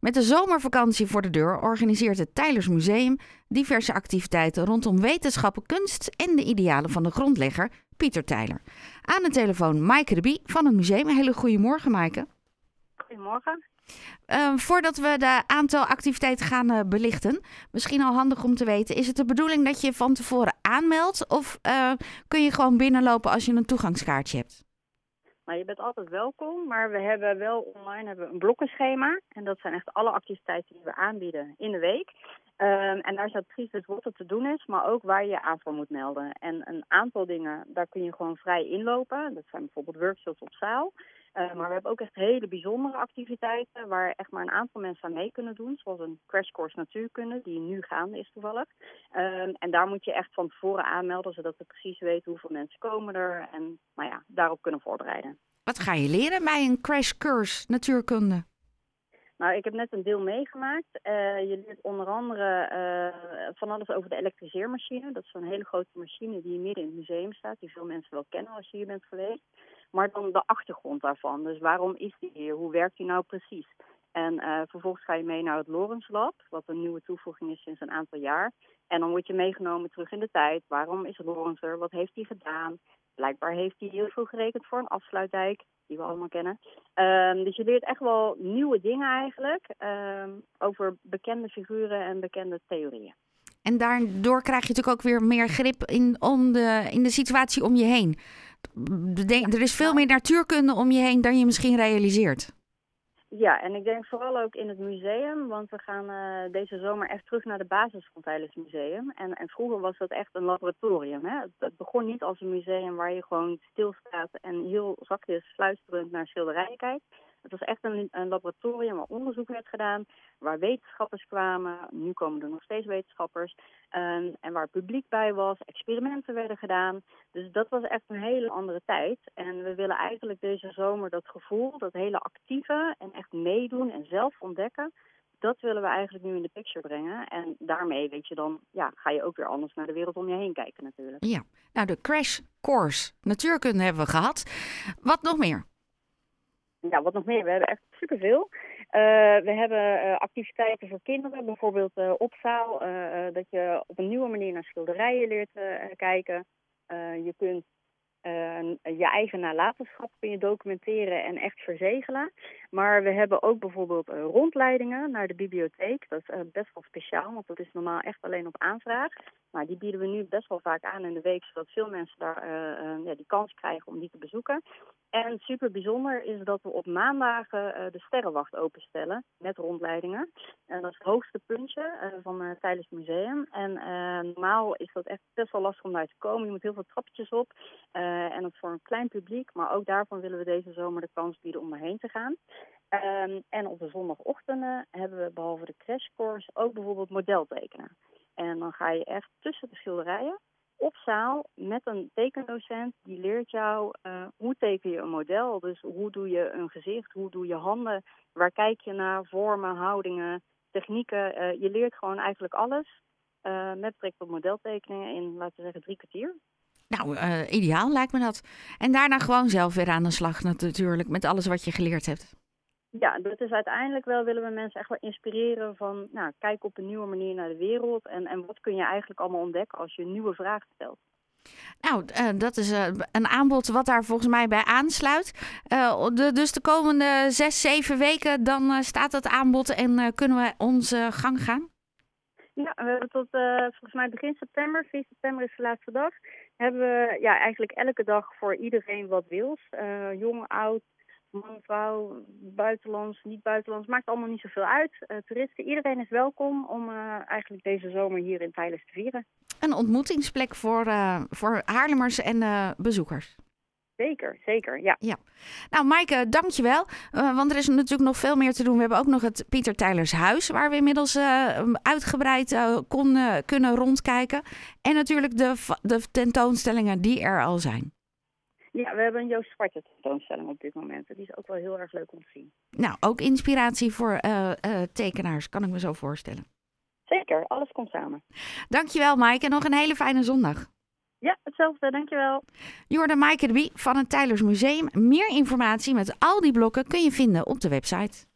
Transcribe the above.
Met de zomervakantie voor de deur organiseert het Tijlers Museum diverse activiteiten rondom wetenschappen, kunst en de idealen van de grondlegger Pieter Tijler. Aan de telefoon Maaike de Bie van het museum. Een hele goede morgen, Maaike. Goedemorgen. Uh, voordat we de aantal activiteiten gaan uh, belichten, misschien al handig om te weten, is het de bedoeling dat je van tevoren aanmeldt of uh, kun je gewoon binnenlopen als je een toegangskaartje hebt? Nou, je bent altijd welkom, maar we hebben wel online hebben een blokkenschema. En dat zijn echt alle activiteiten die we aanbieden in de week. Um, en daar staat precies dus wat er te doen is, maar ook waar je je aan voor moet melden. En een aantal dingen, daar kun je gewoon vrij inlopen. Dat zijn bijvoorbeeld workshops op zaal. Uh, maar we hebben ook echt hele bijzondere activiteiten waar echt maar een aantal mensen aan mee kunnen doen. Zoals een crashcourse natuurkunde, die nu gaande is toevallig. Uh, en daar moet je echt van tevoren aanmelden, zodat we precies weten hoeveel mensen komen er. En nou ja, daarop kunnen voorbereiden. Wat ga je leren bij een crashcourse natuurkunde? Nou, ik heb net een deel meegemaakt. Uh, je leert onder andere uh, van alles over de elektriseermachine. Dat is een hele grote machine die midden in het museum staat, die veel mensen wel kennen als je hier bent geweest. Maar dan de achtergrond daarvan. Dus waarom is die hier? Hoe werkt die nou precies? En uh, vervolgens ga je mee naar het Lawrence Lab, wat een nieuwe toevoeging is sinds een aantal jaar. En dan word je meegenomen terug in de tijd. Waarom is Lawrence er? Wat heeft hij gedaan? Blijkbaar heeft hij heel veel gerekend voor een afsluitdijk, die we allemaal kennen. Um, dus je leert echt wel nieuwe dingen eigenlijk um, over bekende figuren en bekende theorieën. En daardoor krijg je natuurlijk ook weer meer grip in, om de, in de situatie om je heen. Er is veel meer natuurkunde om je heen dan je misschien realiseert. Ja, en ik denk vooral ook in het museum, want we gaan uh, deze zomer echt terug naar de basis van Tijdens Museum. En, en vroeger was dat echt een laboratorium. Hè? Het, het, begon niet als een museum waar je gewoon stilstaat en heel zachtjes fluisterend naar schilderijen kijkt. Het was echt een, een, laboratorium waar onderzoek werd gedaan, waar wetenschappers kwamen. Nu komen er nog steeds wetenschappers. Um, en waar publiek bij was, experimenten werden gedaan. Dus dat was echt een hele andere tijd. En we willen eigenlijk deze zomer dat gevoel, dat hele actieve en echt meedoen en zelf ontdekken. Dat willen we eigenlijk nu in de picture brengen. En daarmee, weet je, dan ja, ga je ook weer anders naar de wereld om je heen kijken natuurlijk. Ja, nou de crash course natuurkunde hebben we gehad. Wat nog meer? Ja, wat nog meer? We hebben echt superveel. Uh, we hebben uh, activiteiten voor kinderen, bijvoorbeeld uh, opzaal. dat je op een nieuwe manier naar schilderijen leert kijken. je kunt je eigen nalatenschap kun je documenteren en echt verzegelen. Maar we hebben ook bijvoorbeeld rondleidingen naar de bibliotheek. Dat is best wel speciaal, want dat is normaal echt alleen op aanvraag. Maar die bieden we nu best wel vaak aan in de week, zodat veel mensen daar ja, die kans krijgen om die te bezoeken. En super bijzonder is dat we op maandagen de Sterrenwacht openstellen met rondleidingen. En dat is het hoogste puntje van tijdens het museum. En normaal is dat echt best wel lastig om daar te komen. Je moet heel veel trappetjes op. en dat voor een klein publiek. Maar ook daarvan willen we deze zomer de kans bieden om erheen te gaan. Um, en op de zondagochtenden hebben we behalve de crashcourse ook bijvoorbeeld modeltekenen. En dan ga je echt tussen de schilderijen op zaal met een tekendocent die leert jou uh, hoe teken je een model. Dus hoe doe je een gezicht, hoe doe je handen, waar kijk je naar, vormen, houdingen, technieken. Uh, je leert gewoon eigenlijk alles uh, met betrekking tot modeltekeningen in, laten we zeggen, drie kwartier. Nou, ideaal lijkt me dat. En daarna gewoon zelf weer aan de slag natuurlijk met alles wat je geleerd hebt. Ja, dat is uiteindelijk wel, willen we mensen echt wel inspireren van, nou, kijk op een nieuwe manier naar de wereld en, en wat kun je eigenlijk allemaal ontdekken als je nieuwe vragen stelt. Nou, uh, dat is uh, een aanbod wat daar volgens mij bij aansluit. Uh, de, dus de komende zes, zeven weken, dan staat het aanbod en kunnen we onze gang gaan? Ja, we hebben tot volgens mij begin september, 4 september is de laatste dag, hebben we ja, eigenlijk elke dag voor iedereen wat wils. jong, oud, man, vrouw, buitenlands, niet buitenlands, maakt allemaal niet zoveel uit. Uh, toeristen, iedereen is welkom om uh, eigenlijk deze zomer hier in Thailand te vieren. Een ontmoetingsplek voor, uh, voor Haarlemmers en bezoekers. Zeker, zeker, ja. ja. Nou, Maaike, dankjewel. Want er is natuurlijk nog veel meer te doen. We hebben ook nog het Pieter Tijlers Huis, waar we inmiddels uitgebreid kon, kunnen rondkijken. En natuurlijk de, de tentoonstellingen die er al zijn. Ja, we hebben een Joost Zwarte tentoonstelling op dit moment. Die is ook wel heel erg leuk om te zien. Nou, ook inspiratie voor uh, uh, tekenaars, kan ik me zo voorstellen. Zeker, alles komt samen. Dankjewel, Maaike. En nog een hele fijne zondag. Ja, hetzelfde. Dankjewel. Jorde Maaike de Bie van het Tijlers Museum. Meer informatie met al die blokken kun je vinden op de website.